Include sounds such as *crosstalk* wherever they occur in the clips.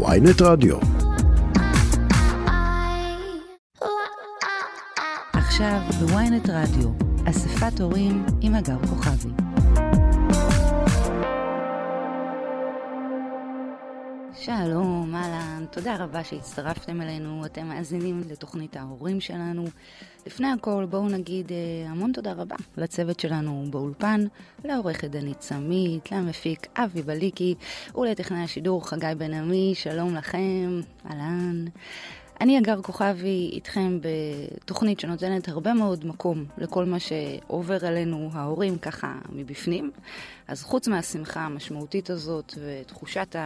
ויינט רדיו. עכשיו בוויינט רדיו, אספת הורים עם הגר כוכבי. שלום, אהלן, תודה רבה שהצטרפתם אלינו, אתם מאזינים לתוכנית ההורים שלנו. לפני הכל, בואו נגיד אה, המון תודה רבה לצוות שלנו באולפן, לעורכת דנית סמית, למפיק אבי בליקי ולטכנאי השידור חגי בן עמי, שלום לכם, אהלן. אני אגר כוכבי איתכם בתוכנית שנותנת הרבה מאוד מקום לכל מה שעובר עלינו ההורים ככה מבפנים. אז חוץ מהשמחה המשמעותית הזאת ותחושת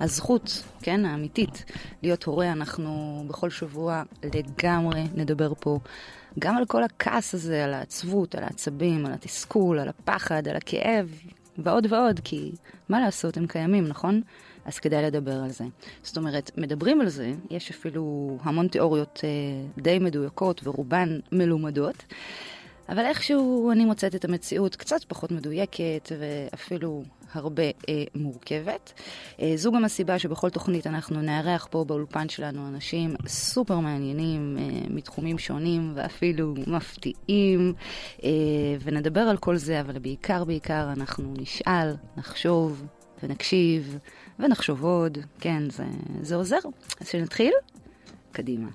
הזכות, כן, האמיתית, להיות הורה, אנחנו בכל שבוע לגמרי נדבר פה גם על כל הכעס הזה, על העצבות, על העצבים, על התסכול, על הפחד, על הכאב, ועוד ועוד, כי מה לעשות, הם קיימים, נכון? אז כדאי לדבר על זה. זאת אומרת, מדברים על זה, יש אפילו המון תיאוריות אה, די מדויקות ורובן מלומדות, אבל איכשהו אני מוצאת את המציאות קצת פחות מדויקת ואפילו הרבה אה, מורכבת. אה, זו גם הסיבה שבכל תוכנית אנחנו נארח פה באולפן שלנו אנשים סופר מעניינים אה, מתחומים שונים ואפילו מפתיעים, אה, ונדבר על כל זה, אבל בעיקר בעיקר אנחנו נשאל, נחשוב ונקשיב ונחשוב עוד. כן, זה, זה עוזר. אז שנתחיל? קדימה.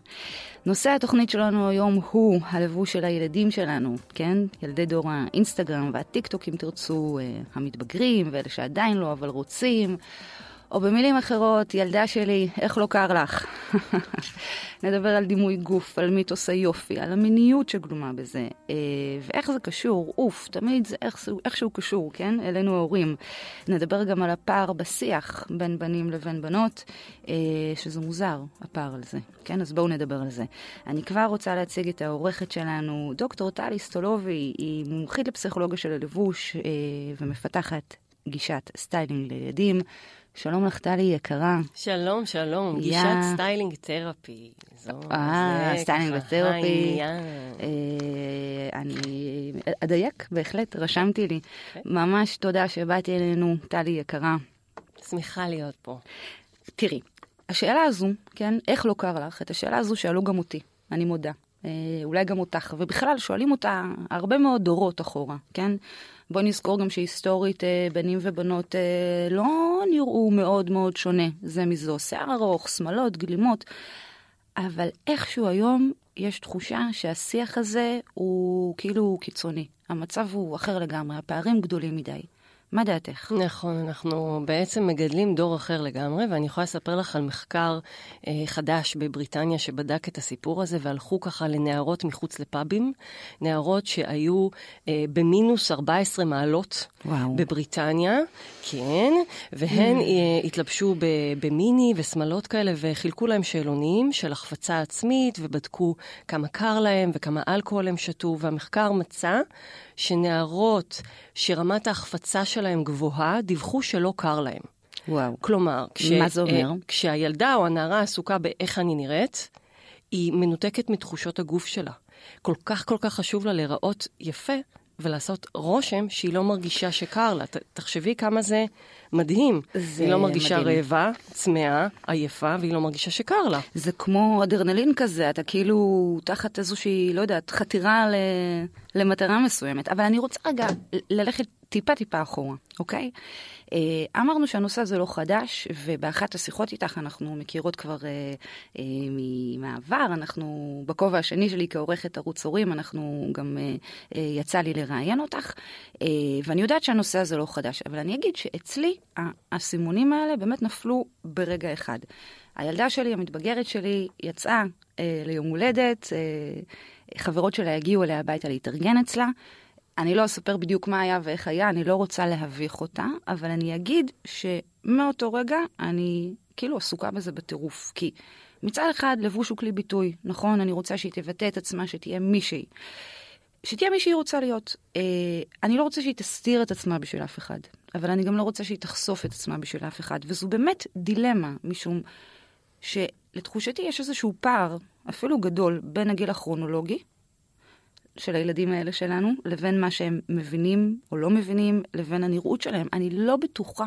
נושא התוכנית שלנו היום הוא הלבוש של הילדים שלנו, כן? ילדי דור האינסטגרם והטיק טוק אם תרצו, אה, המתבגרים ואלה שעדיין לא אבל רוצים. או במילים אחרות, ילדה שלי, איך לא קר לך? *laughs* נדבר על דימוי גוף, על מיתוס היופי, על המיניות שגלומה בזה, אה, ואיך זה קשור, אוף, תמיד זה איכשהו, קשור, כן? אלינו ההורים. נדבר גם על הפער בשיח בין בנים לבין בנות, אה, שזה מוזר, הפער על זה, כן? אז בואו נדבר על זה. אני כבר רוצה להציג את העורכת שלנו, דוקטור טלי סטולובי, היא מומחית לפסיכולוגיה של הלבוש אה, ומפתחת גישת styling לילדים. שלום לך, טלי יקרה. שלום, שלום, גישת yeah. styling therapy. אה, סטיילינג ו therapy. אני אדייק, בהחלט, רשמתי לי. Okay. אוקיי. ממש תודה שבאתי אלינו, טלי יקרה. שמחה להיות פה. תראי, השאלה הזו, כן, איך לא קר לך? את השאלה הזו שאלו גם אותי, אני מודה. אה, אולי גם אותך, ובכלל שואלים אותה הרבה מאוד דורות אחורה, כן? בוא נזכור גם שהיסטורית אה, בנים ובנות אה, לא נראו מאוד מאוד שונה זה מזו. שיער ארוך, שמלות, גלימות, אבל איכשהו היום יש תחושה שהשיח הזה הוא כאילו קיצוני. המצב הוא אחר לגמרי, הפערים גדולים מדי. מה דעתך? נכון, אנחנו בעצם מגדלים דור אחר לגמרי, ואני יכולה לספר לך על מחקר אה, חדש בבריטניה שבדק את הסיפור הזה, והלכו ככה לנערות מחוץ לפאבים, נערות שהיו אה, במינוס 14 מעלות וואו. בבריטניה, כן, והן mm. אה, התלבשו במיני ושמלות כאלה, וחילקו להם שאלונים של החפצה עצמית, ובדקו כמה קר להם וכמה אלכוהול הם שתו, והמחקר מצא שנערות שרמת ההחפצה שלהם גבוהה, דיווחו שלא קר להם. וואו. כלומר, כש, מה זה אומר? Uh, כשהילדה או הנערה עסוקה באיך אני נראית, היא מנותקת מתחושות הגוף שלה. כל כך כל כך חשוב לה להיראות יפה ולעשות רושם שהיא לא מרגישה שקר לה. ת, תחשבי כמה זה מדהים. זה היא לא מרגישה מדהים. רעבה, צמאה, עייפה, והיא לא מרגישה שקר לה. זה כמו אדרנלין כזה, אתה כאילו תחת איזושהי, לא יודעת, חתירה ל... למטרה מסוימת. אבל אני רוצה רגע ללכת טיפה טיפה אחורה, אוקיי? אה, אמרנו שהנושא הזה לא חדש, ובאחת השיחות איתך אנחנו מכירות כבר אה, אה, ממעבר, אנחנו, בכובע השני שלי כעורכת ערוץ הורים, אנחנו גם יצא לי לראיין אותך, ואני יודעת שהנושא הזה לא חדש, אבל אני אגיד שאצלי הסימונים האלה באמת נפלו ברגע אחד. הילדה שלי, המתבגרת שלי, יצאה אה, ליום הולדת, אה, חברות שלה הגיעו אליה הביתה להתארגן אצלה. אני לא אספר בדיוק מה היה ואיך היה, אני לא רוצה להביך אותה, אבל אני אגיד שמאותו רגע אני כאילו עסוקה בזה בטירוף. כי מצד אחד לבוש הוא כלי ביטוי, נכון? אני רוצה שהיא תבטא את עצמה, שתהיה מישהי. שתהיה מי שהיא רוצה להיות. אה, אני לא רוצה שהיא תסתיר את עצמה בשביל אף אחד, אבל אני גם לא רוצה שהיא תחשוף את עצמה בשביל אף אחד, וזו באמת דילמה, משום שלתחושתי יש איזשהו פער, אפילו גדול, בין הגיל הכרונולוגי, של הילדים האלה שלנו, לבין מה שהם מבינים או לא מבינים, לבין הנראות שלהם. אני לא בטוחה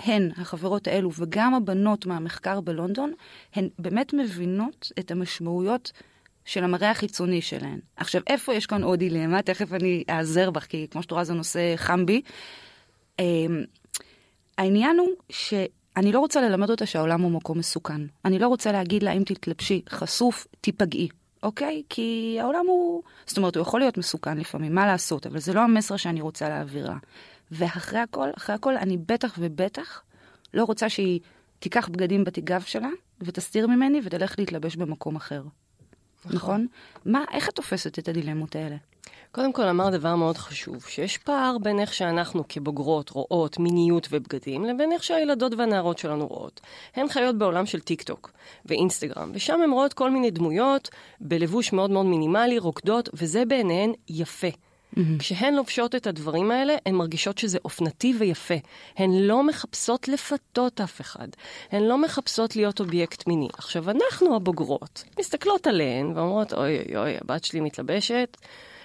הן, החברות האלו, וגם הבנות מהמחקר בלונדון, הן באמת מבינות את המשמעויות של המראה החיצוני שלהן. עכשיו, איפה יש כאן עוד דילמה? תכף אני אעזר בך, כי כמו שאת רואה זה נושא חם בי. אמ, העניין הוא שאני לא רוצה ללמד אותה שהעולם הוא מקום מסוכן. אני לא רוצה להגיד לה, אם תתלבשי חשוף, תיפגעי. אוקיי? כי העולם הוא... זאת אומרת, הוא יכול להיות מסוכן לפעמים, מה לעשות? אבל זה לא המסר שאני רוצה להעבירה. ואחרי הכל, אחרי הכל, אני בטח ובטח לא רוצה שהיא תיקח בגדים בתיגב שלה ותסתיר ממני ותלך להתלבש במקום אחר. נכון? נכון? מה, איך את תופסת את הדילמות האלה? קודם כל אמר דבר מאוד חשוב, שיש פער בין איך שאנחנו כבוגרות רואות מיניות ובגדים, לבין איך שהילדות והנערות שלנו רואות. הן חיות בעולם של טיק טוק ואינסטגרם, ושם הן רואות כל מיני דמויות בלבוש מאוד מאוד מינימלי, רוקדות, וזה בעיניהן יפה. Mm-hmm. כשהן לובשות את הדברים האלה, הן מרגישות שזה אופנתי ויפה. הן לא מחפשות לפתות אף אחד. הן לא מחפשות להיות אובייקט מיני. עכשיו, אנחנו הבוגרות מסתכלות עליהן ואומרות, אוי אוי אוי, הבת שלי מתלבשת.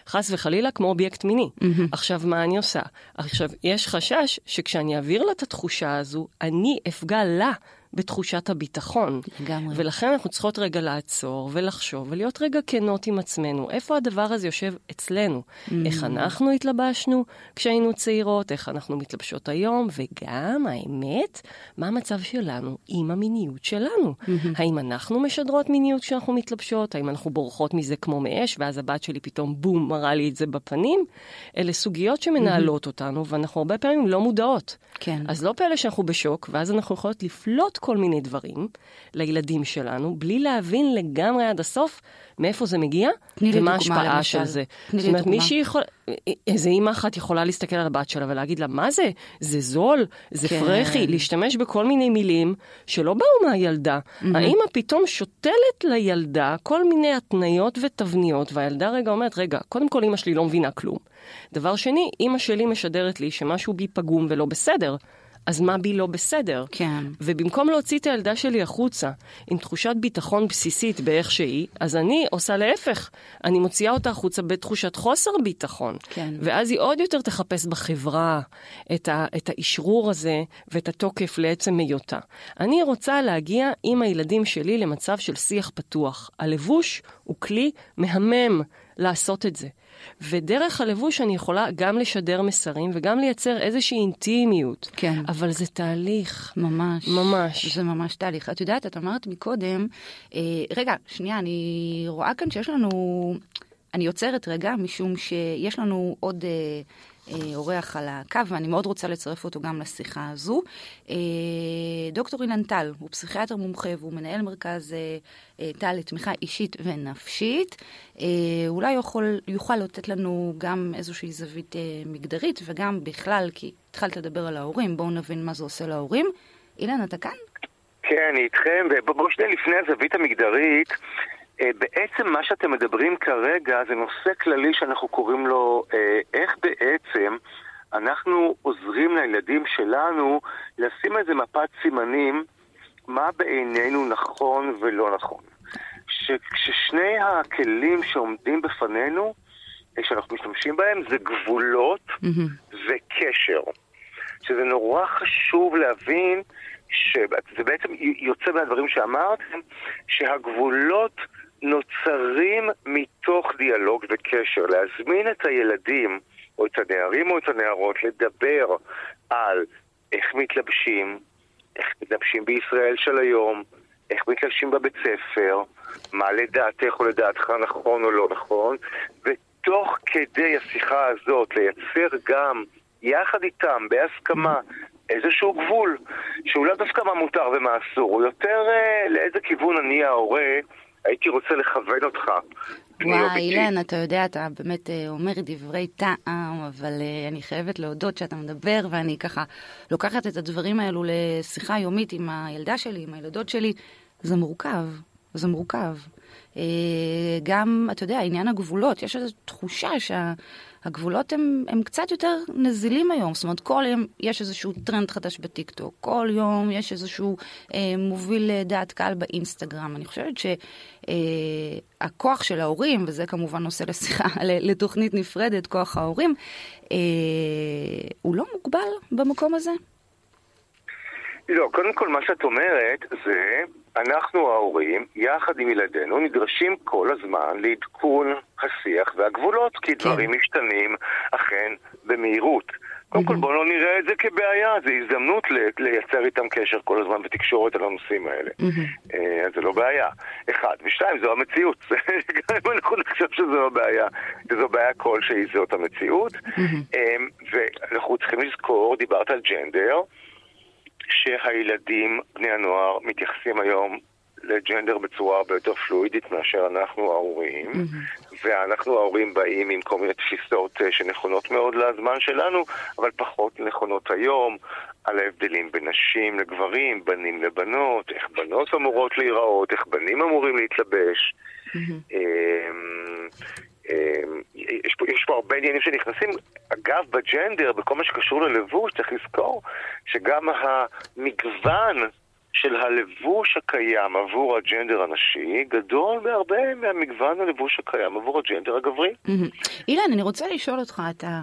חס וחלילה כמו אובייקט מיני. Mm-hmm. עכשיו, מה אני עושה? עכשיו, יש חשש שכשאני אעביר לה את התחושה הזו, אני אפגע לה בתחושת הביטחון. לגמרי. ולכן אנחנו צריכות רגע לעצור ולחשוב ולהיות רגע כנות עם עצמנו. איפה הדבר הזה יושב אצלנו? Mm-hmm. איך אנחנו התלבשנו כשהיינו צעירות, איך אנחנו מתלבשות היום, וגם, האמת, מה המצב שלנו עם המיניות שלנו. Mm-hmm. האם אנחנו משדרות מיניות כשאנחנו מתלבשות? האם אנחנו בורחות מזה כמו מאש, ואז הבת שלי פתאום בום מראה לי את זה בפנים? אלה סוגיות שמנהלות mm-hmm. אותנו, ואנחנו הרבה פעמים לא מודעות. כן. אז לא פלא שאנחנו בשוק, ואז אנחנו יכולות לפלוט כל מיני דברים לילדים שלנו, בלי להבין לגמרי עד הסוף מאיפה זה מגיע ומה ההשפעה של זה. תני לי דוגמה. זאת אומרת, מישהי יכול... איזה אימא אחת יכולה להסתכל על הבת שלה ולהגיד לה, מה זה? זה זול, זה כן. פרחי, להשתמש בכל מיני מילים שלא באו מהילדה. Mm-hmm. האימא פתאום שותלת לילדה כל מיני התניות ותבניות, והילדה רגע אומרת, רגע, קודם כל אימא שלי לא מבינה כלום. דבר שני, אימא שלי משדרת לי שמשהו בי פגום ולא בסדר. אז מה בי לא בסדר? כן. ובמקום להוציא את הילדה שלי החוצה עם תחושת ביטחון בסיסית באיך שהיא, אז אני עושה להפך. אני מוציאה אותה החוצה בתחושת חוסר ביטחון. כן. ואז היא עוד יותר תחפש בחברה את, ה, את האשרור הזה ואת התוקף לעצם היותה. אני רוצה להגיע עם הילדים שלי למצב של שיח פתוח. הלבוש הוא כלי מהמם לעשות את זה. ודרך הלבוש אני יכולה גם לשדר מסרים וגם לייצר איזושהי אינטימיות. כן. אבל זה תהליך. ממש. ממש. זה ממש תהליך. את יודעת, את אמרת מקודם, אה, רגע, שנייה, אני רואה כאן שיש לנו... אני עוצרת רגע, משום שיש לנו עוד... אה, אורח על הקו, ואני מאוד רוצה לצרף אותו גם לשיחה הזו. אה, דוקטור אילן טל, הוא פסיכיאטר מומחה והוא מנהל מרכז אה, טל לתמיכה אישית ונפשית. אולי יכול, יוכל לתת לנו גם איזושהי זווית מגדרית, וגם בכלל, כי התחלת לדבר על ההורים, בואו נבין מה זה עושה להורים. אילן, אתה כאן? כן, אני איתכם, ובואו שנייה לפני הזווית המגדרית. אה, בעצם מה שאתם מדברים כרגע זה נושא כללי שאנחנו קוראים לו אה, איך בעצם אנחנו עוזרים לילדים שלנו לשים איזה מפת סימנים מה בעינינו נכון ולא נכון. כששני הכלים שעומדים בפנינו, אה, שאנחנו משתמשים בהם, זה גבולות mm-hmm. וקשר. שזה נורא חשוב להבין, שזה בעצם יוצא מהדברים שאמרתם, שהגבולות נוצרים מתוך דיאלוג וקשר. להזמין את הילדים, או את הנערים או את הנערות, לדבר על איך מתלבשים, איך מתלבשים בישראל של היום, איך מתלבשים בבית ספר, מה לדעתך או לדעתך נכון או לא נכון, ותוך כדי השיחה הזאת לייצר גם יחד איתם, בהסכמה, איזשהו גבול, שהוא לא דווקא מה מותר ומה אסור, הוא יותר אה, לאיזה כיוון אני ההורה הייתי רוצה לכוון אותך. וואי, אילן, אתה יודע, אתה באמת אה, אומר דברי טעם, אבל אה, אני חייבת להודות שאתה מדבר, ואני ככה לוקחת את הדברים האלו לשיחה יומית עם הילדה שלי, עם הילדות שלי. זה מורכב, זה מורכב. אה, גם, אתה יודע, עניין הגבולות, יש איזו תחושה שה... הגבולות הם, הם קצת יותר נזילים היום, זאת אומרת כל יום יש איזשהו טרנד חדש בטיקטוק, כל יום יש איזשהו אה, מוביל דעת קהל באינסטגרם. אני חושבת שהכוח אה, של ההורים, וזה כמובן נושא לשיחה *laughs* לתוכנית נפרדת, כוח ההורים, אה, הוא לא מוגבל במקום הזה. לא, קודם כל מה שאת אומרת זה, אנחנו ההורים, יחד עם ילדינו, נדרשים כל הזמן לעדכון השיח והגבולות, כי כן. דברים משתנים אכן במהירות. קודם כל בואו לא נראה את זה כבעיה, זו הזדמנות לייצר איתם קשר כל הזמן ותקשורת על הנושאים האלה. אה, אז זה לא בעיה. אחד. ושתיים, זו המציאות. *laughs* גם אם אנחנו נחשוב שזו הבעיה, וזו בעיה כלשהי, זאת המציאות. אמ, ואנחנו צריכים לזכור, דיברת על ג'נדר, שהילדים, בני הנוער, מתייחסים היום לג'נדר בצורה הרבה יותר פלואידית מאשר אנחנו ההורים, mm-hmm. ואנחנו ההורים באים עם כל מיני תפיסות uh, שנכונות מאוד לזמן שלנו, אבל פחות נכונות היום, על ההבדלים בין נשים לגברים, בנים לבנות, איך בנות אמורות להיראות, איך בנים אמורים להתלבש. Mm-hmm. יש פה, יש פה הרבה עניינים שנכנסים. אגב, בג'נדר, בכל מה שקשור ללבוש, צריך לזכור שגם המגוון של הלבוש הקיים עבור הג'נדר הנשי גדול בהרבה מהמגוון הלבוש הקיים עבור הג'נדר הגברי. אילן, אני רוצה לשאול אותך, אתה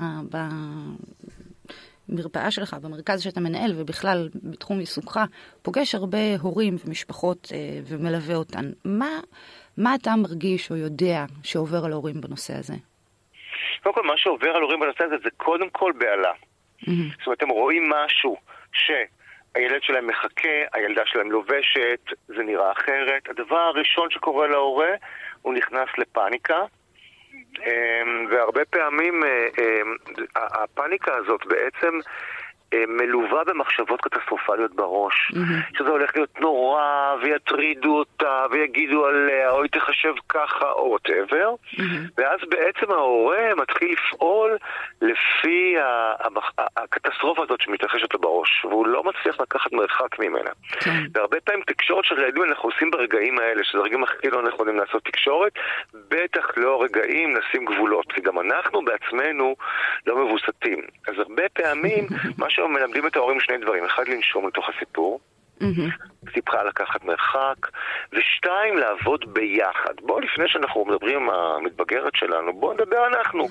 במרפאה שלך, במרכז שאתה מנהל ובכלל בתחום עיסוקך, פוגש הרבה הורים ומשפחות אה, ומלווה אותן. מה, מה אתה מרגיש או יודע שעובר על הורים בנושא הזה? קודם כל, מה שעובר על הורים בנושא הזה זה קודם כל בהלה. זאת אומרת, הם רואים משהו ש... הילד שלהם מחכה, הילדה שלהם לובשת, זה נראה אחרת. הדבר הראשון שקורה להורה, הוא נכנס לפאניקה, אמ, והרבה פעמים אה, אמ, הפאניקה הזאת בעצם אה, מלווה במחשבות קטסטרופליות בראש, mm-hmm. שזה הולך להיות נורא, ויטרידו אותה, ויגידו עליה, או היא תחשב ככה, או whatever, mm-hmm. ואז בעצם ההורה מתחיל לפעול לפי הקטסטרופה הזאת שמתרחשת לו בראש, והוא לא מצליח לקחת מרחק ממנה. Mm-hmm. והרבה פעמים תקשורת של ילדים אנחנו עושים ברגעים האלה, שזה רגעים הכי לא נכונים לעשות תקשורת, בטח לא רגעים לשים גבולות, כי גם אנחנו בעצמנו לא מבוסתים. אז הרבה פעמים, מה *laughs* היום מלמדים את ההורים שני דברים. אחד, לנשום לתוך הסיפור. טיפה לקחת מרחק, ושתיים, לעבוד ביחד. בואו, לפני שאנחנו מדברים עם המתבגרת שלנו, בואו נדבר אנחנו.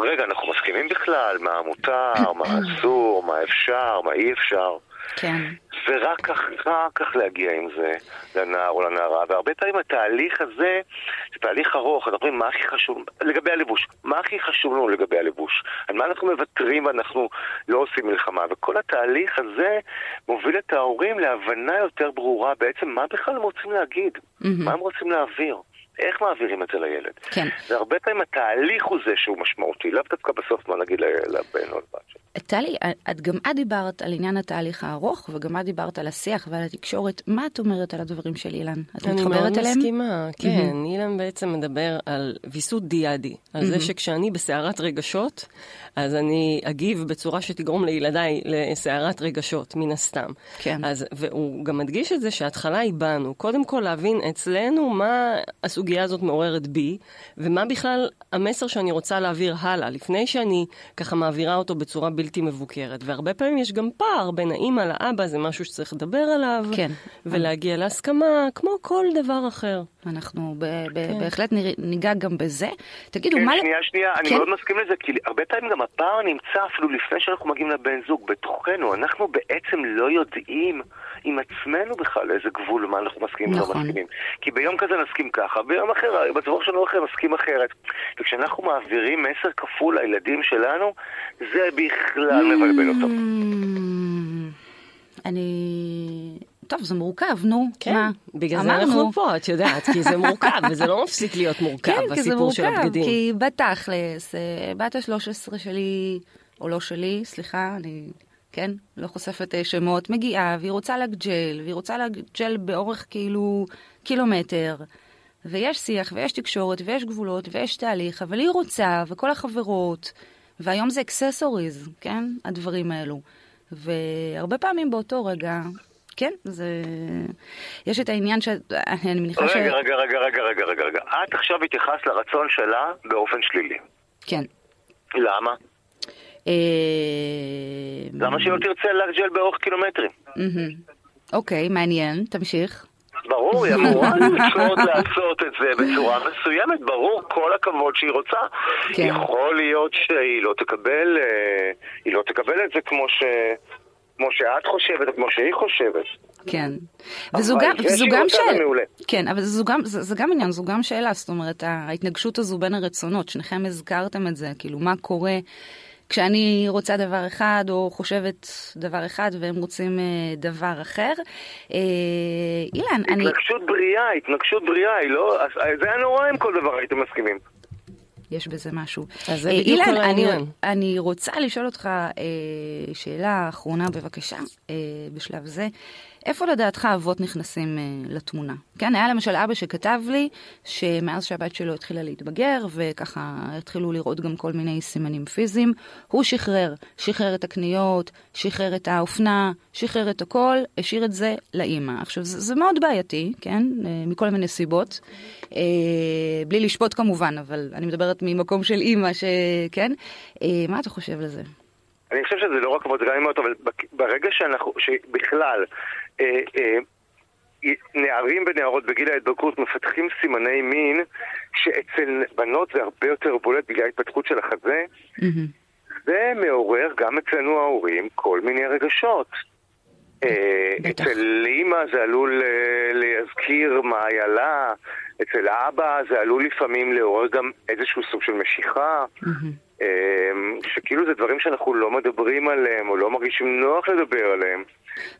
רגע, אנחנו מסכימים בכלל מה מותר, מה אסור, מה אפשר, מה אי אפשר. כן. ורק אחר כך להגיע עם זה לנער או לנערה. והרבה פעמים התהליך הזה, זה תהליך ארוך, אנחנו אומרים מה הכי חשוב, לגבי הלבוש, מה הכי חשוב לנו לגבי הלבוש? על מה אנחנו מוותרים ואנחנו לא עושים מלחמה? וכל התהליך הזה מוביל את ההורים להבנה יותר ברורה בעצם מה בכלל הם רוצים להגיד, mm-hmm. מה הם רוצים להעביר. איך מעבירים את זה לילד? כן. והרבה פעמים התהליך הוא זה שהוא משמעותי, לאו דווקא בסוף מה נגיד לבן או לבת שלו. טלי, את גם את דיברת על עניין התהליך הארוך, וגם את דיברת על השיח ועל התקשורת. מה את אומרת על הדברים של אילן? את מתחברת אליהם? אני מאוד מסכימה, כן. Mm-hmm. אילן בעצם מדבר על ויסות דיאדי, על mm-hmm. זה שכשאני בסערת רגשות, אז אני אגיב בצורה שתגרום לילדיי לסערת רגשות, מן הסתם. כן. אז, והוא גם מדגיש את זה שההתחלה היא בנו. קודם כל להבין אצלנו מה הסוגיה הזאת מעוררת בי, ומה בכלל המסר שאני רוצה להעביר הלאה, לפני שאני ככה מעבירה אותו בצורה בלתי מבוקרת. והרבה פעמים יש גם פער בין האימא לאבא, זה משהו שצריך לדבר עליו, כן. ולהגיע להסכמה, כמו כל דבר אחר. אנחנו ב- ב- כן. בהחלט ניגע גם בזה. תגידו, כן, מה... שנייה, שנייה, כן? אני מאוד מסכים לזה, כי הרבה פעמים גם הפער נמצא אפילו לפני שאנחנו מגיעים לבן זוג, בתוכנו. אנחנו בעצם לא יודעים עם עצמנו בכלל איזה גבול, מה אנחנו מסכימים נכון. ולא מסכימים. כי ביום כזה נסכים ככה, ביום אחר, בצבוח שלנו אחר נסכים אחרת. וכשאנחנו מעבירים מסר כפול לילדים שלנו, זה בכלל מבלבל אותם. אני... טוב, זה מורכב, נו. כן, מה? בגלל אמרנו. זה אנחנו פה, את יודעת, כי זה מורכב, *laughs* וזה לא מפסיק להיות מורכב, כן, הסיפור של הבגדים. כי בתכלס, אה, בת ה-13 שלי, או לא שלי, סליחה, אני, כן, לא חושפת אה, שמות, מגיעה, והיא רוצה לג'ל, והיא רוצה לג'ל באורך כאילו קילומטר. ויש שיח, ויש תקשורת, ויש גבולות, ויש תהליך, אבל היא רוצה, וכל החברות, והיום זה אקססוריז, כן? הדברים האלו. והרבה פעמים באותו רגע, כן, זה... יש את העניין ש... אני מניחה רגע, ש... רגע, רגע, רגע, רגע, רגע, רגע. את עכשיו התייחסת לרצון שלה באופן שלילי. כן. למה? אה, למה שהיא לא תרצה לג'ל באורך קילומטרים? אוקיי, מעניין, תמשיך. ברור, היא אמורה לעשות את זה בצורה מסוימת, ברור, כל הכבוד שהיא רוצה. כן. יכול להיות שהיא לא תקבל, אה, היא לא תקבל את זה כמו ש... כמו שאת חושבת, כמו שהיא חושבת. כן. וזו גם, וזו גם שאלה, כן, אבל זו גם, זה, זה גם עניין, זו גם שאלה, זאת אומרת, ההתנגשות הזו בין הרצונות, שניכם הזכרתם את זה, כאילו, מה קורה כשאני רוצה דבר אחד, או חושבת דבר אחד, והם רוצים אה, דבר אחר. אה, אילן, אני... התנגשות בריאה, התנגשות בריאה, היא לא... זה היה נורא אם כל דבר הייתם מסכימים. יש בזה משהו. אז זה בדיוק אילן, אני, אני רוצה לשאול אותך אה, שאלה אחרונה בבקשה, אה, בשלב זה. איפה לדעתך אבות נכנסים uh, לתמונה? כן, היה למשל אבא שכתב לי שמאז שהבת שלו התחילה להתבגר, וככה התחילו לראות גם כל מיני סימנים פיזיים, הוא שחרר, שחרר את הקניות, שחרר את האופנה, שחרר את הכל, השאיר את זה לאימא. עכשיו, זה, זה מאוד בעייתי, כן, uh, מכל מיני סיבות, uh, בלי לשפוט כמובן, אבל אני מדברת ממקום של אימא, שכן, uh, מה אתה חושב לזה? אני חושב שזה לא רק עבודה עם אבל ברגע שאנחנו, שבכלל, אה, אה, נערים ונערות בגיל ההתבגרות מפתחים סימני מין שאצל בנות זה הרבה יותר בולט בגלל ההתפתחות של החזה. זה מעורר גם אצלנו ההורים כל מיני רגשות. אה, אצל אימא זה עלול להזכיר מה היה לה, אצל האבא זה עלול לפעמים לעורר גם איזשהו סוג של משיכה. שכאילו זה דברים שאנחנו לא מדברים עליהם, או לא מרגישים נוח לדבר עליהם.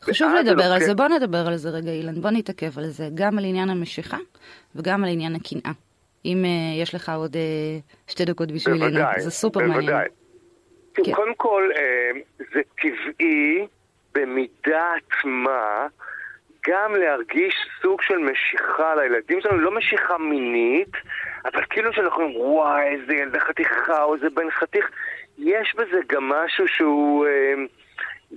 חשוב לדבר על זה, בוא נדבר על זה רגע אילן, בוא נתעכב על זה, גם על עניין המשיכה וגם על עניין הקנאה. אם uh, יש לך עוד uh, שתי דקות בשבילנו, זה סופר בוודאי. מעניין. בוודאי. כן. קודם כל, uh, זה טבעי במידת מה גם להרגיש סוג של משיכה לילדים שלנו, לא משיכה מינית, אבל כאילו שאנחנו אומרים, וואי, איזה ילדה חתיכה או איזה בן חתיך, יש בזה גם משהו שהוא... Uh,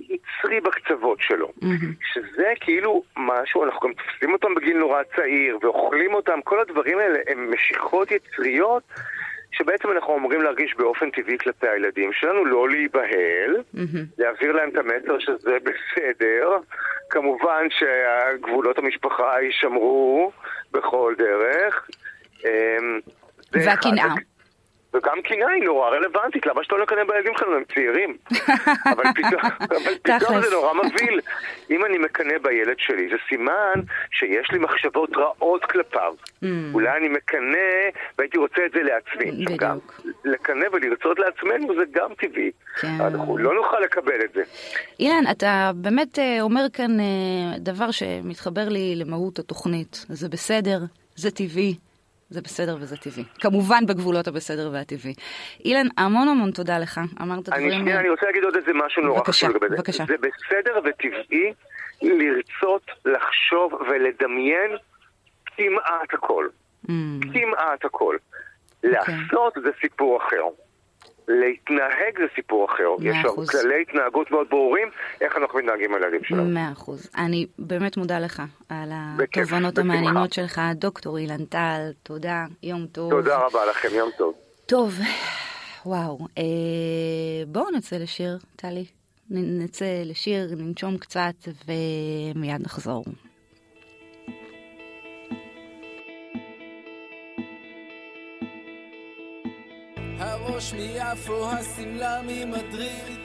יצרי בקצוות שלו. Mm-hmm. שזה כאילו משהו, אנחנו גם תופסים אותם בגיל נורא צעיר ואוכלים אותם, כל הדברים האלה הם משיכות יצריות שבעצם אנחנו אמורים להרגיש באופן טבעי כלפי הילדים שלנו, לא להיבהל, mm-hmm. להעביר להם את המסר שזה בסדר. כמובן שגבולות המשפחה יישמרו בכל דרך. אמ, והקנאה. וגם קנאה היא נורא רלוונטית, למה שאתה לא נקנא בילדים שלנו, הם צעירים. *laughs* אבל פתאום, אבל פתאום זה נורא מבהיל. אם אני מקנא בילד שלי, זה סימן שיש לי מחשבות רעות כלפיו. Mm. אולי אני מקנא והייתי רוצה את זה לעצמי. בדיוק. לקנא ולרצות לעצמנו זה גם טבעי. כן. אנחנו לא נוכל לקבל את זה. אילן, אתה באמת אה, אומר כאן אה, דבר שמתחבר לי למהות התוכנית. זה בסדר, זה טבעי. זה בסדר וזה טבעי. כמובן בגבולות הבסדר והטבעי. אילן, המון המון תודה לך. אמרת דברים... אני, שנייה, אני רוצה להגיד עוד איזה משהו נורא חשוב לגבי זה. בבקשה. זה בסדר וטבעי לרצות, לחשוב ולדמיין כמעט הכל. Mm. כמעט הכל. Okay. אוקיי. לעשות זה סיפור אחר. להתנהג זה סיפור אחר. יש כללי התנהגות מאוד ברורים, איך אנחנו מתנהגים על הילדים שלנו. מאה אחוז. אני באמת מודה לך על התובנות המעניינות שלך. דוקטור אילן טל, תודה, יום טוב. תודה רבה לכם, יום טוב. טוב, וואו. אה, בואו נצא לשיר, טלי. נצא לשיר, ננשום קצת ומיד נחזור. הראש מיפו, השמלה ממדריד.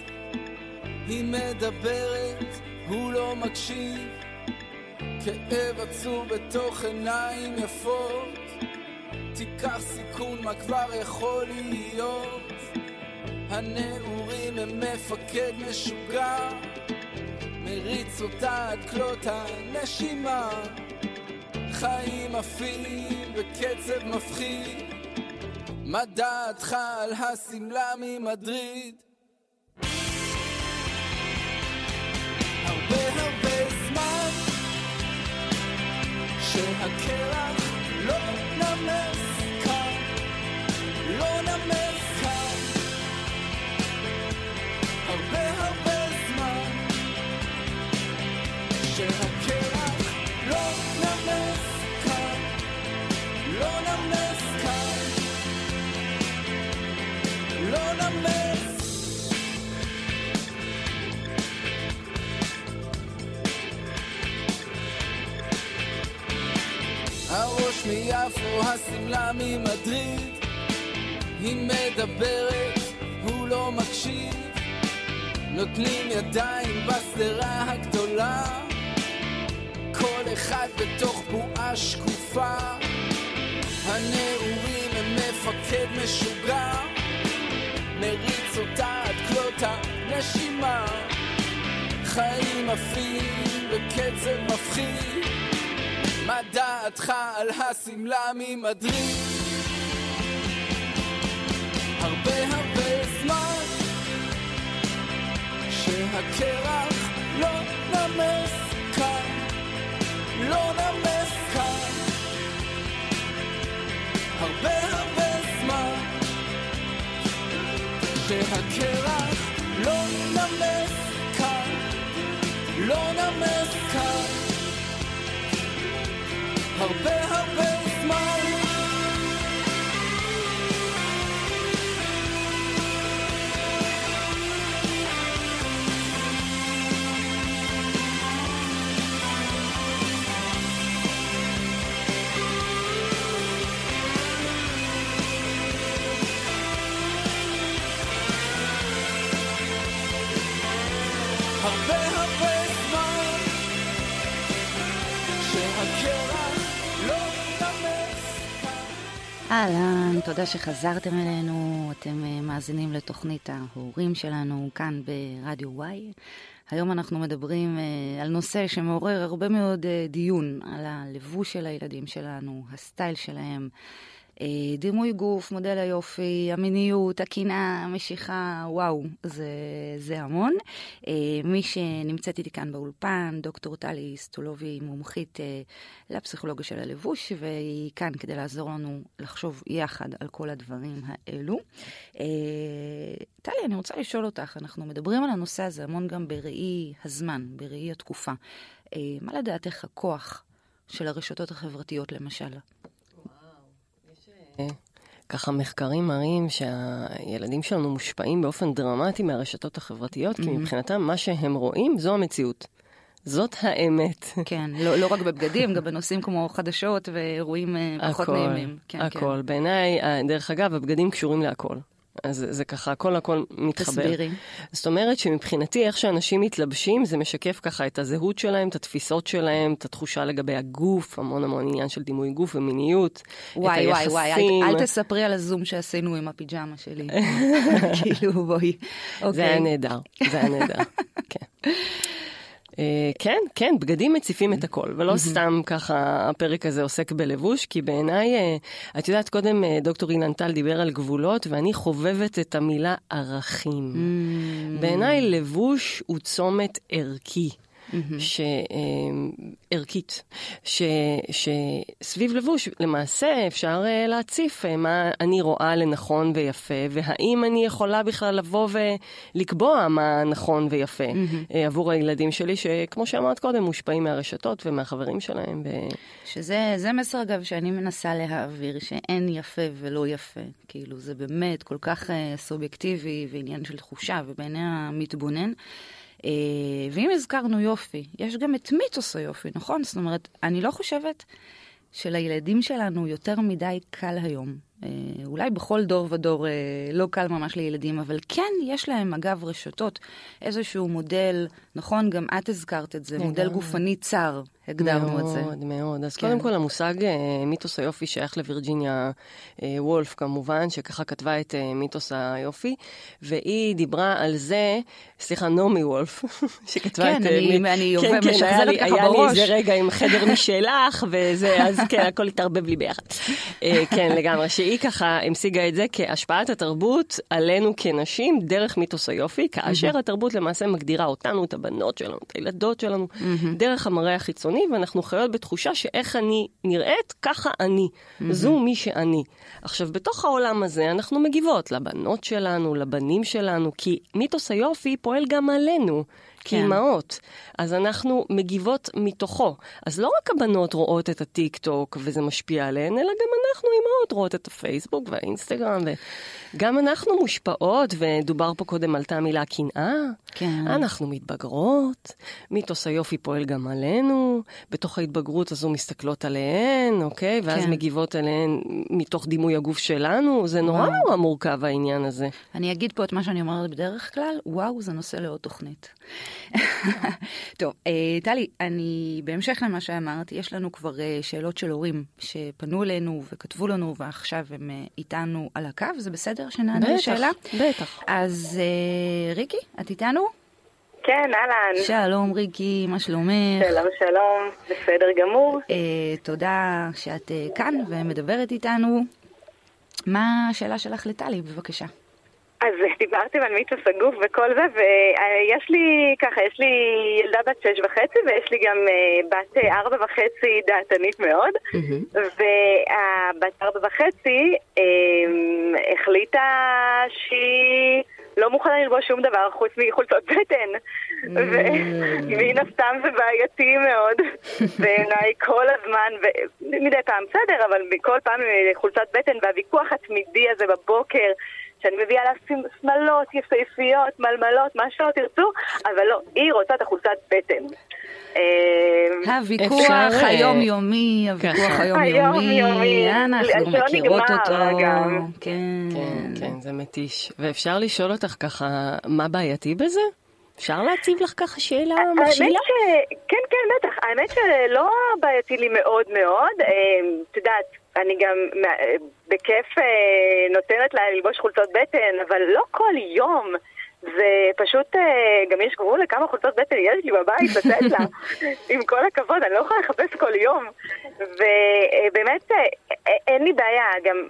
היא מדברת, הוא לא מקשיב. כאב עצור בתוך עיניים יפות. תיקח סיכון, מה כבר יכול להיות? הנעורים הם מפקד משוגע. מריץ אותה עד כלות הנשימה. חיים עפים בקצב מפחיד. מה דעתך על השמלה ממדריד? מיפו, השמלה ממדריד, היא מדברת, הוא לא מקשיב. נותנים ידיים בשדרה הגדולה. כל אחד בתוך בועה שקופה. הנעורים הם מפקד משוגע. מריץ אותה עד כלות הנשימה. חיים עפים בקצב מפחיד מה דעתך על השמלה ממדריד? הרבה הרבה זמן שהקרח לא נמס כאן, לא נמס כאן הרבה הרבה זמן שהקרח לא נמס כאן, לא נמס הרבה הרבה זמן הרבה אהלן, תודה שחזרתם אלינו. אתם אה, מאזינים לתוכנית ההורים שלנו כאן ברדיו וואי. היום אנחנו מדברים אה, על נושא שמעורר הרבה מאוד אה, דיון, על הלבוש של הילדים שלנו, הסטייל שלהם. אה, דימוי גוף, מודל היופי, המיניות, הקנאה, המשיכה, וואו, זה, זה המון. אה, מי שנמצאת איתי כאן באולפן, דוקטור טלי סטולובי, מומחית אה, לפסיכולוגיה של הלבוש, והיא כאן כדי לעזור לנו לחשוב יחד על כל הדברים האלו. טלי, אני רוצה לשאול אותך, אנחנו מדברים על הנושא הזה המון גם בראי הזמן, בראי התקופה. מה לדעתך הכוח של הרשתות החברתיות, למשל? ככה מחקרים מראים שהילדים שלנו מושפעים באופן דרמטי מהרשתות החברתיות, כי מבחינתם מה שהם רואים זו המציאות. זאת האמת. כן, לא, לא רק בבגדים, גם בנושאים כמו חדשות ואירועים אה, פחות נעימים. כן, הכל. בעיניי, אה, דרך אגב, הבגדים קשורים להכל. אז זה, ככה, הכל הכל מתחבר. תסבירי. זאת אומרת שמבחינתי, איך שאנשים מתלבשים, זה משקף ככה את הזהות שלהם, את התפיסות שלהם, את התחושה לגבי הגוף, המון המון עניין של דימוי גוף ומיניות, וואי, את וואי, וואי, אל. אל תספרי על הזום שעשינו עם הפיג'מה שלי. *laughs* כאילו, בואי. זה היה אוקיי. נהדר, זה היה נהדר, *laughs* כן. אה, כן, כן, בגדים מציפים את הכל, ולא סתם ככה הפרק הזה עוסק בלבוש, כי בעיניי, אה, את יודעת, קודם אה, דוקטור אילן טל דיבר על גבולות, ואני חובבת את המילה ערכים. בעיניי לבוש הוא צומת ערכי. ש... אה, ערכית, ש... שסביב לבוש למעשה אפשר אה, להציף אה, מה אני רואה לנכון ויפה, והאם אני יכולה בכלל לבוא ולקבוע מה נכון ויפה אה, עבור הילדים שלי, שכמו שאמרת קודם, מושפעים מהרשתות ומהחברים שלהם. שזה זה מסר, אגב, שאני מנסה להעביר, שאין יפה ולא יפה. כאילו, זה באמת כל כך uh, סובייקטיבי ועניין של תחושה, ובעיני המתבונן. Uh, ואם הזכרנו יופי, יש גם את מיתוס היופי, נכון? זאת אומרת, אני לא חושבת שלילדים שלנו יותר מדי קל היום. Uh, אולי בכל דור ודור uh, לא קל ממש לילדים, אבל כן יש להם, אגב, רשתות, איזשהו מודל, נכון? גם את הזכרת את זה, מודל גופני צר, הגדרנו את זה. מאוד, מאוד. אז כן. קודם כל המושג אה, מיתוס היופי שייך לווירג'יניה אה, וולף כמובן, שככה כתבה את אה, מיתוס היופי, והיא דיברה על זה, סליחה, נעמי וולף, *laughs* שכתבה כן, את... אני- מי- אני כן, עובר- כן, משחזרת ככה היה לי בראש. איזה רגע עם חדר משלך, *laughs* וזה, אז כן, הכל התערבב לי ביחד. כן, לגמרי, שהיא ככה המשיגה את זה כהשפעת התרבות עלינו כנשים דרך מיתוס היופי, כאשר התרבות למעשה מגדירה אותנו, את הבנות שלנו, את הילדות שלנו, דרך המראה החיצוני, ואנחנו חיות בתחושה שאיך אני נראית, ככה אני. זו מי שאני. עכשיו, בתוך העולם הזה אנחנו מגיבות לבנות שלנו, לבנים שלנו, כי מיתוס היופי פועל גם עלינו. כן. כאימהות. אז אנחנו מגיבות מתוכו. אז לא רק הבנות רואות את הטיק טוק וזה משפיע עליהן, אלא גם אנחנו אימהות רואות את הפייסבוק והאינסטגרם, וגם אנחנו מושפעות, ודובר פה קודם עלתה המילה קנאה. כן. אנחנו מתבגרות, מיתוס היופי פועל גם עלינו, בתוך ההתבגרות הזו מסתכלות עליהן, אוקיי? ואז כן. מגיבות עליהן מתוך דימוי הגוף שלנו, זה נורא וואו. נורא מורכב העניין הזה. אני אגיד פה את מה שאני אומרת בדרך כלל, וואו, זה נושא לעוד תוכנית. *laughs* טוב, אה, טלי, אני, בהמשך למה שאמרת, יש לנו כבר אה, שאלות של הורים שפנו אלינו וכתבו לנו, ועכשיו הם אה, איתנו על הקו, זה בסדר שנענה לשאלה? בטח. אז אה, ריקי, את איתנו? כן, אהלן. שלום ריקי, מה שלומך? שלום, שלום. בסדר גמור. אה, תודה שאת אה, כאן ומדברת איתנו. מה השאלה שלך לטלי, בבקשה. אז *laughs* דיברתם על מיתוס הגוף וכל זה, ויש לי, ככה, יש לי ילדה בת שש וחצי, ויש לי גם אה, בת ארבע וחצי דעתנית מאוד, והבת ארבע וחצי אה, החליטה שהיא לא מוכנה ללבוש שום דבר חוץ מחולצות בטן. ומן הסתם זה בעייתי מאוד, *laughs* בעיניי כל הזמן, ומדי פעם בסדר, אבל כל פעם חולצת בטן, והוויכוח התמידי הזה בבוקר, שאני מביאה לה שמלות יפהפיות, מלמלות, מה שלא תרצו, אבל לא, היא רוצה את החולצת בטן. אה, הוויכוח אה, היומיומי, הוויכוח. היומיומי, אנחנו שלא מכירות אותו. גם. כן. כן, כן, זה מתיש. ואפשר לשאול אותך ככה, מה בעייתי בזה? אפשר להציב לך ככה שאלה האמת מכשילה? ש... כן, כן, בטח. האמת שלא בעייתי לי מאוד מאוד. אה, את יודעת, אני גם אה, בכיף אה, נותנת לה ללבוש חולצות בטן, אבל לא כל יום. זה פשוט, אה, גם יש גבול לכמה חולצות בטן יש לי בבית לתת לה. *laughs* עם כל הכבוד, אני לא יכולה לחפש כל יום. ובאמת, אה, אין לי בעיה, גם...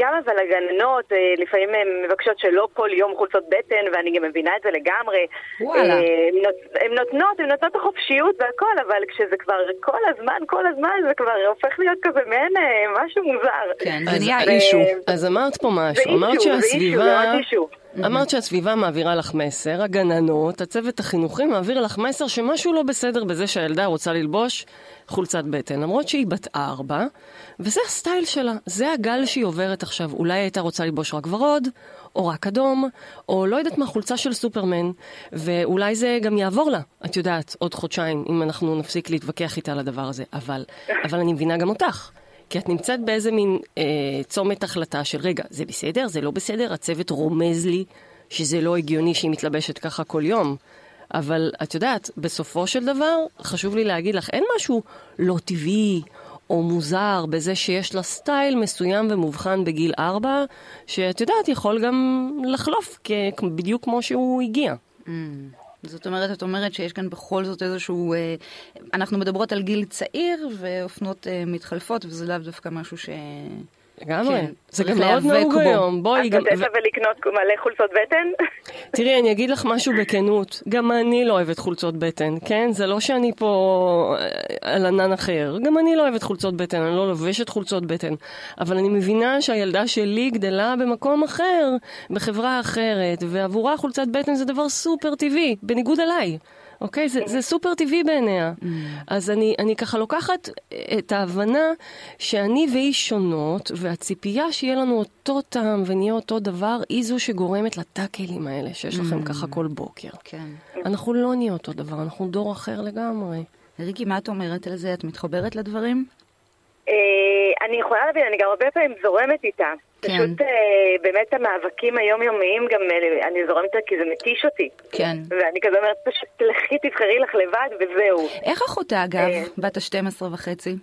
גם אבל הגננות אה, לפעמים הן מבקשות שלא כל יום חולצות בטן, ואני גם מבינה את זה לגמרי. וואלה. אה, הן נות- הן נותנות, הן נותנות את החופשיות והכל, אבל כשזה כבר כל הזמן, כל הזמן, זה כבר הופך להיות כזה מעין אה, משהו מוזר. כן, אז- זה נהיה אישו. אז אמרת פה משהו, אמרת אישו, זה אישו, זה שהסביבה... אישו. אמרת שהסביבה מעבירה לך מסר, הגננות, הצוות החינוכי מעביר לך מסר שמשהו לא בסדר בזה שהילדה רוצה ללבוש חולצת בטן, למרות שהיא בת ארבע, וזה הסטייל שלה, זה הגל שהיא עוברת עכשיו. אולי היא הייתה רוצה ללבוש רק ורוד, או רק אדום, או לא יודעת מה, חולצה של סופרמן, ואולי זה גם יעבור לה, את יודעת, עוד חודשיים, אם אנחנו נפסיק להתווכח איתה על הדבר הזה. אבל, אבל אני מבינה גם אותך. כי את נמצאת באיזה מין אה, צומת החלטה של רגע, זה בסדר, זה לא בסדר, הצוות רומז לי שזה לא הגיוני שהיא מתלבשת ככה כל יום. אבל את יודעת, בסופו של דבר, חשוב לי להגיד לך, אין משהו לא טבעי או מוזר בזה שיש לה סטייל מסוים ומובחן בגיל ארבע, שאת יודעת, יכול גם לחלוף כ- בדיוק כמו שהוא הגיע. Mm. זאת אומרת, את אומרת שיש כאן בכל זאת איזשהו... אה, אנחנו מדברות על גיל צעיר ואופנות אה, מתחלפות, וזה לאו דווקא משהו ש... לגמרי. כן, זה גם מאוד נהוג בו. היום. בואי, את גם... נותנת לה ולקנות מלא חולצות בטן? *laughs* תראי, אני אגיד לך משהו בכנות, גם אני לא אוהבת חולצות בטן, כן? זה לא שאני פה אה, על ענן אחר, גם אני לא אוהבת חולצות בטן, אני לא לובשת חולצות בטן, אבל אני מבינה שהילדה שלי גדלה במקום אחר, בחברה אחרת, ועבורה חולצת בטן זה דבר סופר טבעי, בניגוד אליי. אוקיי? זה, זה סופר טבעי בעיניה. אז אני, אני ככה לוקחת את ההבנה שאני והיא שונות, והציפייה שיהיה לנו אותו טעם ונהיה אותו דבר, היא זו שגורמת לטאקלים האלה שיש לכם ככה כל בוקר. כן. אנחנו לא נהיה אותו דבר, אנחנו דור אחר לגמרי. ריקי, מה את אומרת על זה? את מתחברת לדברים? אה, אני יכולה להבין, אני גם הרבה פעמים זורמת איתה. כן. פשוט אה, באמת המאבקים היומיומיים גם, אה, אני זורמת כי זה מתיש אותי. כן. ואני כזה אומרת, פשוט לכי תבחרי לך לבד וזהו. איך אחותה, אגב, אה. בת ה-12 וחצי?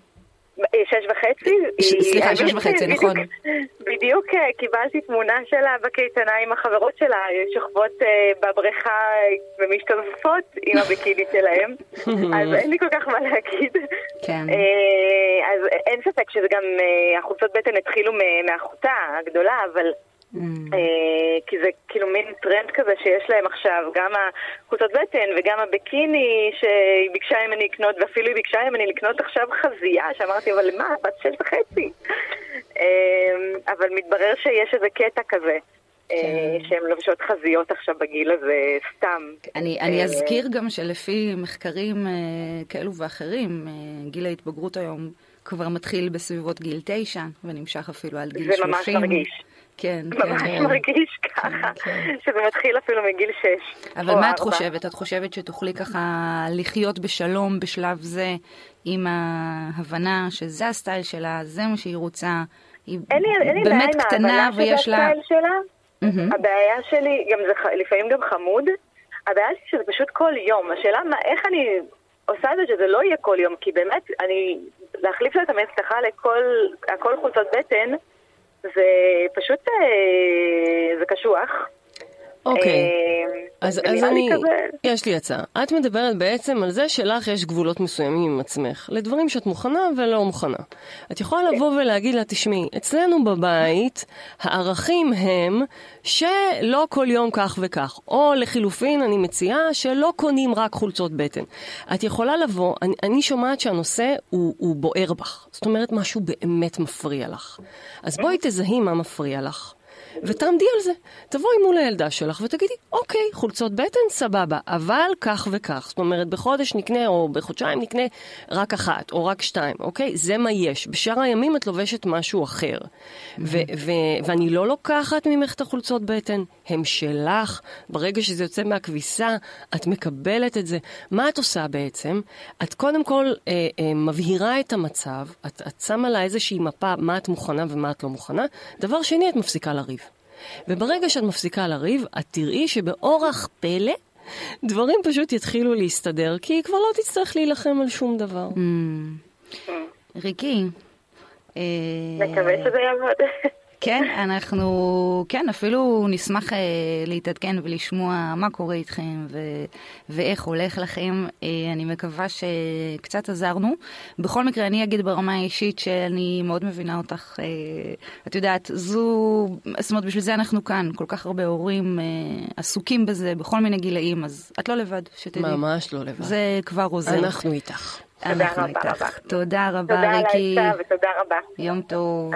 אה, שש וחצי? ש- סליחה, שש וחצי, נכון. בדיוק אה, קיבלתי תמונה שלה בקייטנה עם החברות שלה, שוכבות אה, בבריכה אה, ומשתזפות עם הביקיני שלהם, *laughs* אז אין לי כל כך מה להגיד. כן. אז אין ספק שזה גם, החולצות בטן התחילו מאחותה הגדולה, אבל... Mm. אה, כי זה כאילו מין טרנד כזה שיש להם עכשיו, גם החולצות בטן וגם הביקיני שהיא ביקשה ממני לקנות, ואפילו היא ביקשה ממני לקנות עכשיו חזייה, שאמרתי, אבל מה, בת שש וחצי. אה, אבל מתברר שיש איזה קטע כזה. אה, שהן לובשות חזיות עכשיו בגיל הזה סתם. אני, אני אה, אזכיר גם שלפי מחקרים כאלו ואחרים, גיל ההתבגרות היום כבר מתחיל בסביבות גיל תשע, ונמשך אפילו עד גיל זה שלושים. ממש מרגיש. כן, ממש כן. מרגיש ככה, שזה מתחיל אפילו מגיל שש. אבל מה את. חושבת? את חושבת שתוכלי ככה לחיות בשלום בשלב זה, עם ההבנה שזה הסטייל שלה, זה מה שהיא רוצה, היא אין לי, אין באמת עם קטנה ויש לה... שלה. מהמם. הבעיה שלי, גם זה לפעמים גם חמוד, הבעיה שלי שזה פשוט כל יום. השאלה מה, איך אני עושה את זה שזה לא יהיה כל יום, כי באמת, אני, להחליף לה את המבטחה לכל, הכל חולצות בטן, זה פשוט, אה, זה קשוח. אוקיי. אה, אז, אז אני, כזה- יש לי הצעה. את מדברת בעצם על זה שלך יש גבולות מסוימים עם עצמך, לדברים שאת מוכנה ולא מוכנה. את יכולה לבוא ולהגיד לה, תשמעי, אצלנו בבית הערכים הם שלא כל יום כך וכך, או לחילופין אני מציעה שלא קונים רק חולצות בטן. את יכולה לבוא, אני, אני שומעת שהנושא הוא, הוא בוער בך, זאת אומרת משהו באמת מפריע לך. אז בואי תזהי מה מפריע לך. ותעמדי על זה. תבואי מול הילדה שלך ותגידי, אוקיי, חולצות בטן, סבבה, אבל כך וכך. זאת אומרת, בחודש נקנה, או בחודשיים נקנה רק אחת, או רק שתיים, אוקיי? זה מה יש. בשאר הימים את לובשת משהו אחר. ו- ו- ואני לא לוקחת ממך את החולצות בטן, הם שלך. ברגע שזה יוצא מהכביסה, את מקבלת את זה. מה את עושה בעצם? את קודם כל אה, אה, מבהירה את המצב, את, את שמה לה איזושהי מפה מה את מוכנה ומה את לא מוכנה. דבר שני, את מפסיקה לריב. וברגע שאת מפסיקה לריב, את תראי שבאורח פלא, דברים פשוט יתחילו להסתדר, כי היא כבר לא תצטרך להילחם על שום דבר. ריקי. אה, מקווה שזה יעבוד. *laughs* כן, אנחנו, כן, אפילו נשמח אה, להתעדכן ולשמוע מה קורה איתכם ו, ואיך הולך לכם. אה, אני מקווה שקצת עזרנו. בכל מקרה, אני אגיד ברמה האישית שאני מאוד מבינה אותך. אה, את יודעת, זו, זאת אומרת, בשביל זה אנחנו כאן. כל כך הרבה הורים אה, עסוקים בזה בכל מיני גילאים, אז את לא לבד, שתדעי. ממש לא לבד. זה כבר עוזר. אנחנו איתך. אנחנו איתך. רבה. תודה רבה, תודה על ריקי. העצה ותודה רבה. יום טוב.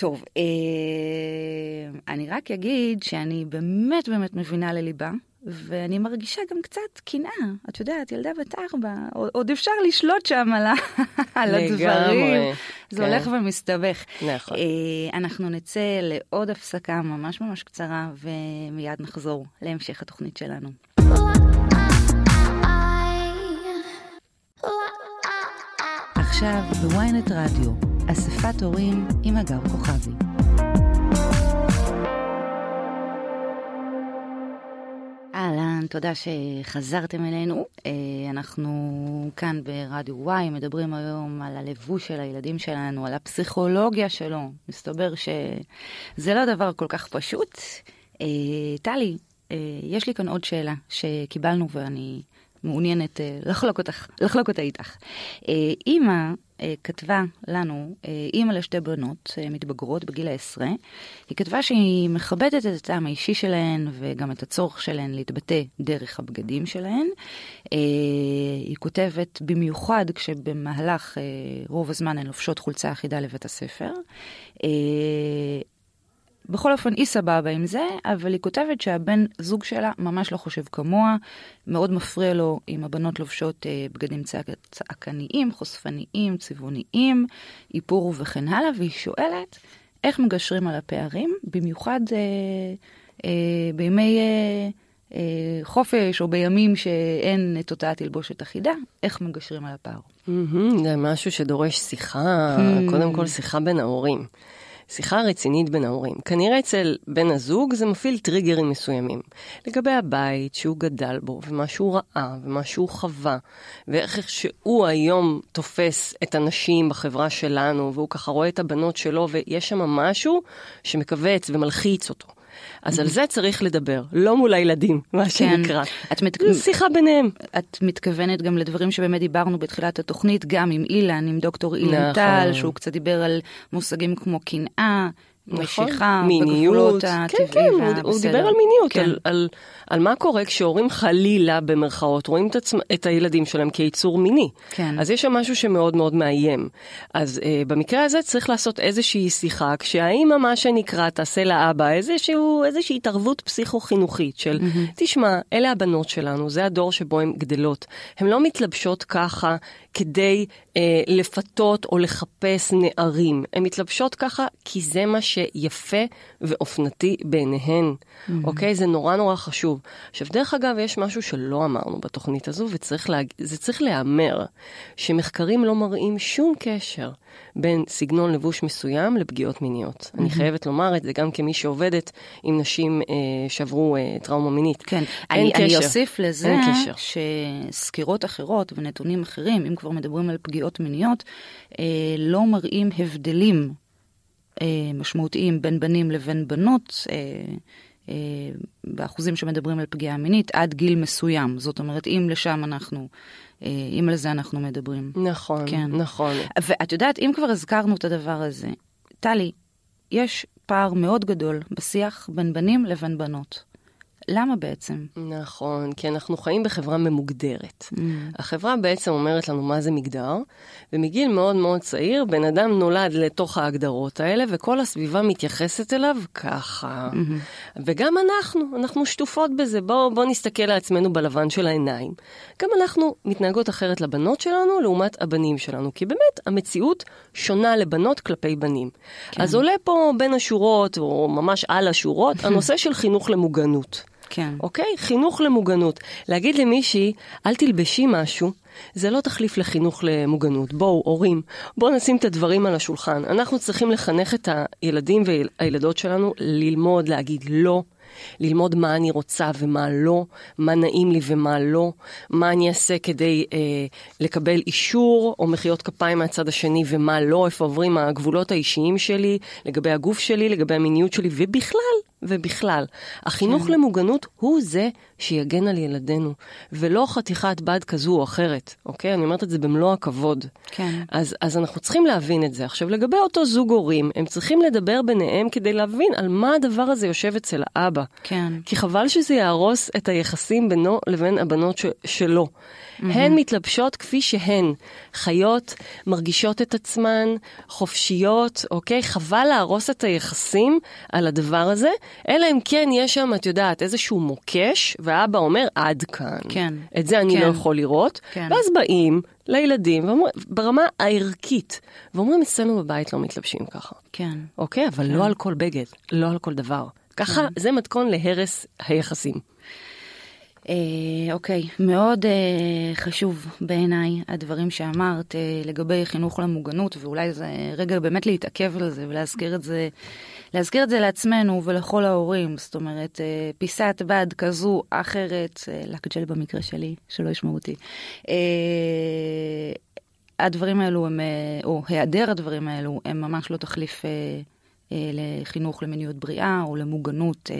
טוב, אה, אני רק אגיד שאני באמת באמת מבינה לליבה, ואני מרגישה גם קצת קנאה. את יודעת, ילדה בת ארבע, עוד- אפשר לשלוט שם על, *laughs* על הדברים. זה כן. הולך ומסתבך. נכון. אה, אנחנו נצא לעוד הפסקה ממש ממש קצרה, ומיד נחזור להמשך התוכנית שלנו. עכשיו בוויינט רדיו, אספת הורים עם הגר כוכבי. אהלן, תודה שחזרתם אלינו. אה, אנחנו כאן ברדיו וואי מדברים היום על הלבוש של הילדים שלנו, על הפסיכולוגיה שלו. מסתבר שזה לא דבר כל כך פשוט. אה, טלי, אה, יש לי כאן עוד שאלה שקיבלנו ואני מעוניינת אה, לחלוק, אותך, לחלוק אותה איתך. אה, אימא אה, כתבה לנו, אימא לשתי בנות מתבגרות בגיל העשרה, היא כתבה שהיא מכבדת את הטעם האישי שלהן וגם את הצורך שלהן להתבטא דרך הבגדים שלהן. היא כותבת במיוחד כשבמהלך רוב הזמן הן לובשות חולצה אחידה לבית הספר. בכל אופן, היא סבבה עם זה, אבל היא כותבת שהבן זוג שלה ממש לא חושב כמוה, מאוד מפריע לו אם הבנות לובשות אה, בגדים צעק, צעקניים, חושפניים, צבעוניים, איפור וכן הלאה, והיא שואלת איך מגשרים על הפערים, במיוחד אה, אה, בימי אה, אה, חופש או בימים שאין את אותה תלבושת אחידה, איך מגשרים על הפער. מהמם, זה משהו שדורש שיחה, Hmm. קודם כל שיחה בין ההורים. שיחה רצינית בין ההורים. כנראה אצל בן הזוג זה מפעיל טריגרים מסוימים. לגבי הבית שהוא גדל בו, ומה שהוא ראה, ומה שהוא חווה, ואיך שהוא היום תופס את הנשים בחברה שלנו, והוא ככה רואה את הבנות שלו, ויש שם משהו שמכווץ ומלחיץ אותו. אז על זה צריך לדבר, לא מול הילדים, מה שנקרא. את, מת... שיחה ביניהם. את מתכוונת גם לדברים שבאמת דיברנו בתחילת התוכנית, גם עם אילן, עם דוקטור אילן נכון. טל, שהוא קצת דיבר על מושגים כמו קנאה, משיכה מיניות. כן, כן, הוא. דיבר על מיניות, כן. על, על, על מה קורה כשהורים חלילה, במרכאות, רואים את, עצמ, את הילדים שלהם כיצור מיני. כן. אז יש שם משהו שמאוד מאוד מאיים. אז אה, במקרה הזה צריך לעשות איזושהי שיחה, כשהאימא, מה שנקרא, תעשה לאבא איזשהו, איזושהי התערבות פסיכו-חינוכית של, תשמע, אלה הבנות שלנו, זה הדור שבו הן גדלות. הן לא מתלבשות ככה כדי אה, לפתות או לחפש נערים. הן מתלבשות ככה כי זה מה שיפה ואופנתי בעיניהן, אוקיי? זה נורא נורא חשוב. עכשיו, דרך אגב, יש משהו שלא אמרנו בתוכנית הזו, וזה. צריך להיאמר, שמחקרים לא מראים שום קשר בין סגנון לבוש מסוים לפגיעות מיניות. אני חייבת לומר את זה גם כמי שעובדת עם נשים אה, שעברו אה, טראומה מינית. כן, אין אני, אני קשר. אוסיף לזה. שסקירות אחרות ונתונים אחרים, אם כבר מדברים על פגיעות מיניות, אה, לא מראים הבדלים אה, משמעותיים בין בנים לבין בנות. אה, באחוזים שמדברים על פגיעה מינית עד גיל מסוים. זאת אומרת, אם לשם אנחנו, אה, אם על זה אנחנו מדברים. נכון, כן. נכון. ואת יודעת, אם כבר הזכרנו את הדבר הזה, טלי, יש פער מאוד גדול בשיח בין בנים לבין בנות. למה בעצם? נכון, כי אנחנו חיים בחברה ממוגדרת. Mm. החברה בעצם אומרת לנו מה זה מגדר, ומגיל מאוד מאוד צעיר, בן אדם נולד לתוך ההגדרות האלה, וכל הסביבה מתייחסת אליו ככה. Mm-hmm. וגם אנחנו, אנחנו שטופות בזה. בואו בוא נסתכל על עצמנו בלבן של העיניים. גם אנחנו מתנהגות אחרת לבנות שלנו לעומת הבנים שלנו, כי באמת המציאות שונה לבנות כלפי בנים. כן. אז עולה פה בין השורות, או ממש על השורות, *laughs* הנושא של חינוך למוגנות. כן. אוקיי? חינוך למוגנות. להגיד למישהי, אל תלבשי משהו, זה לא תחליף לחינוך למוגנות. בואו, הורים, בואו נשים את הדברים על השולחן. אנחנו צריכים לחנך את הילדים והילדות שלנו ללמוד, להגיד לא. ללמוד מה אני רוצה ומה לא, מה נעים לי ומה לא, מה אני אעשה כדי אה, לקבל אישור או מחיאות כפיים מהצד השני ומה לא, איפה עוברים הגבולות האישיים שלי, לגבי הגוף שלי, לגבי המיניות שלי, ובכלל, ובכלל. החינוך כן. למוגנות הוא זה שיגן על ילדינו, ולא חתיכת בד כזו או אחרת, אוקיי? אני אומרת את זה במלוא הכבוד. כן. אז, אז אנחנו צריכים להבין את זה. עכשיו, לגבי אותו זוג הורים, הם צריכים לדבר ביניהם כדי להבין על מה הדבר הזה יושב אצל האבא. כן. כי חבל שזה יהרוס את היחסים בינו לבין הבנות ש- שלו. Mm-hmm. הן מתלבשות כפי שהן, חיות, מרגישות את עצמן, חופשיות, אוקיי? חבל להרוס את היחסים על הדבר הזה, אלא אם כן יש שם, את יודעת, איזשהו מוקש, והאבא אומר, עד כאן. כן. את זה אני כן. לא יכול לראות. כן. ואז באים לילדים, ואומרים, ברמה הערכית, ואומרים, אצלנו בבית לא מתלבשים ככה. כן. אוקיי, אבל לא על כל בגד, לא על כל דבר. ככה, זה מתכון להרס היחסים. אה, אוקיי, מאוד אה, חשוב בעיניי הדברים שאמרת אה, לגבי חינוך למוגנות, ואולי זה רגע באמת להתעכב על זה ולהזכיר את זה, להזכיר את זה לעצמנו ולכל ההורים. זאת אומרת, אה, פיסת בד כזו, אחרת, אה, לקג'ל במקרה שלי, שלא ישמעו אותי. אה, הדברים האלו הם, או היעדר הדברים האלו, הם ממש לא תחליף לחינוך למיניות בריאה או למוגנות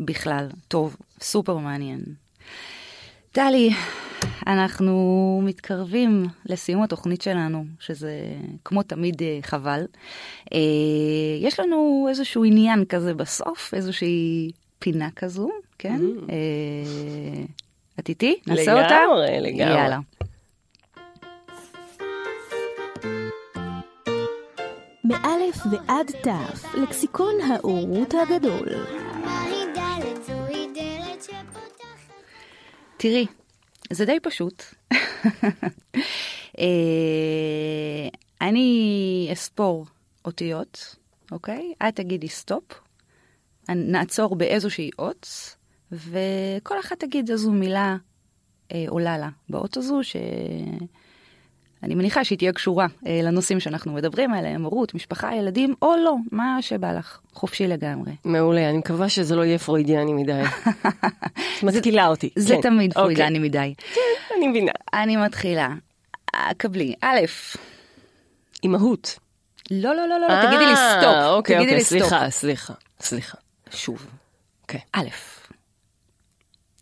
בכלל. טוב, סופר מעניין. טלי, אנחנו מתקרבים לסיום התוכנית שלנו, שזה כמו תמיד אה, חבל. אה, יש לנו איזשהו עניין כזה בסוף, איזושהי פינה כזו, כן? אה, את איתי? נעשה אותה? לגמרי, לגמרי. יאללה. מאלף ועד תף, לקסיקון האורות הגדול. תראי, זה די פשוט. אה, אני אספור אותיות, אוקיי? את תגידי סטופ, נעצור באיזושהי אות, וכל אחת תגיד איזו מילה אה, עולה לה באות הזו, שאני מניחה שהיא תהיה קשורה אה, לנושאים שאנחנו מדברים עליהם, הורות, משפחה, ילדים, או לא, מה שבא לך, חופשי לגמרי. מעולה, אני מקווה שזה לא יהיה פרוידיאני מדי. *laughs* את מתקילה אותי. זה כן. תמיד אוקיי. פרוידיאני מדי. אני מבינה. אני מתחילה. אה, קבלי, א', אימהות. לא, לא, לא, לא, לא, תגידי לי אה, סטופ. אוקיי, תגידי אוקיי, לי סטופ. סליחה, סליחה, סליחה. שוב. אוקיי. א',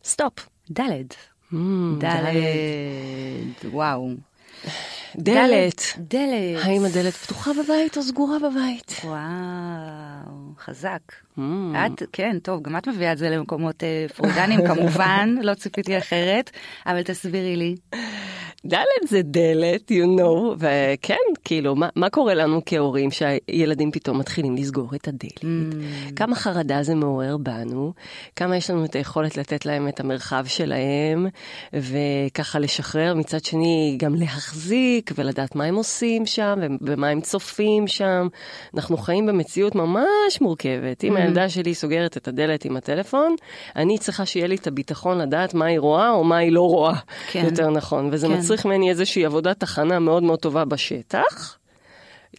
סטופ. ד', Mm, ד', וואו. דלת. דלת. האם הדלת פתוחה בבית או סגורה בבית? וואו. חזק. Mm. את, כן, טוב, גם את מביאה את זה למקומות אה, פרוידיאנים כמובן, לא ציפיתי אחרת, אבל תסבירי לי. ד' זה דלת, you know, וכן, כאילו, מה, מה קורה לנו כהורים שהילדים פתאום מתחילים לסגור את הדלת? Mm. כמה חרדה זה מעורר בנו, כמה יש לנו את היכולת לתת להם את המרחב שלהם, וככה לשחרר, מצד שני גם להחזיק ולדעת מה הם עושים שם, ומה הם צופים שם. אנחנו חיים במציאות ממש מורכבת. אם Mm. הילדה שלי סוגרת את הדלת עם הטלפון, אני צריכה שיהיה לי את הביטחון לדעת מה היא רואה או מה היא לא רואה, כן. יותר נכון. וזה כן. מצריך ממני איזושהי עבודת הכנה מאוד מאוד טובה בשטח.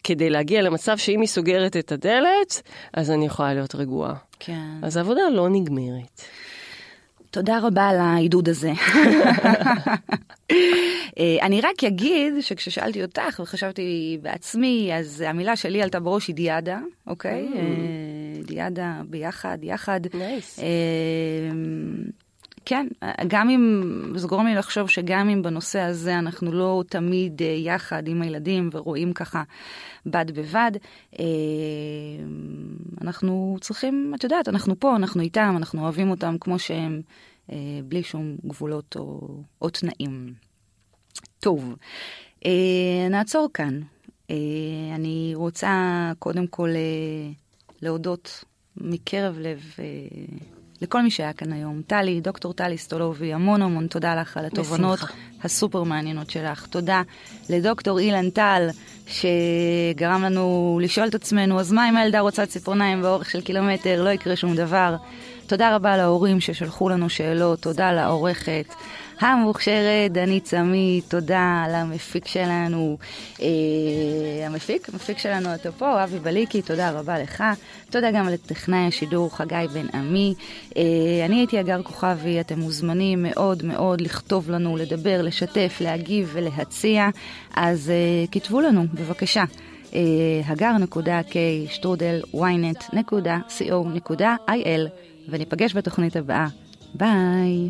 כדי להגיע למצב שאם היא סוגרת את הדלת, אז אני יכולה להיות רגועה. כן. אז העבודה לא נגמרת. תודה רבה על העידוד הזה. אה, אני רק אגיד שכששאלתי אותך וחשבתי בעצמי, אז המילה שלי עלתה בראש היא דיאדה, אוקיי? Mm. אה, דיאדה ביחד, יחד. נייס. כן, גם אם, זה גורם לי לחשוב שגם אם בנושא הזה אנחנו לא תמיד אה, יחד עם הילדים ורואים ככה בד בבד, אה, אנחנו צריכים, את יודעת, אנחנו פה, אנחנו איתם, אנחנו אוהבים אותם כמו שהם, אה, בלי שום גבולות או, או תנאים. טוב, נעצור כאן. אני רוצה קודם כל להודות מקרב לב לכל מי שהיה כאן היום. טלי, דוקטור טלי סטולובי, המון המון תודה לך על התובנות בשמחה. הסופר מעניינות שלך. תודה לדוקטור אילן טל, שגרם לנו לשאול את עצמנו, אז מה אם הילדה רוצה ציפורניים באורך של קילומטר? לא יקרה שום דבר. תודה רבה להורים ששלחו לנו שאלות, תודה לעורכת המוכשרת דנית סמי, תודה למפיק שלנו, אה, המפיק, המפיק שלנו אתה פה, אבי בליקי, תודה רבה לך. תודה גם לטכנאי השידור חגי בן עמי. אה, אני הייתי הגר כוכבי, אתם מוזמנים מאוד מאוד לכתוב לנו, לדבר, לשתף, להגיב ולהציע, אז אה, כתבו לנו, בבקשה. אה, הגר.k שטרודל ynet.co.il וניפגש בתוכנית הבאה. ביי.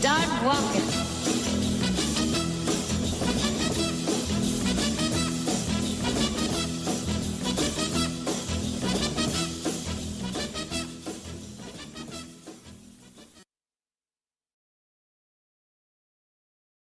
Start walking.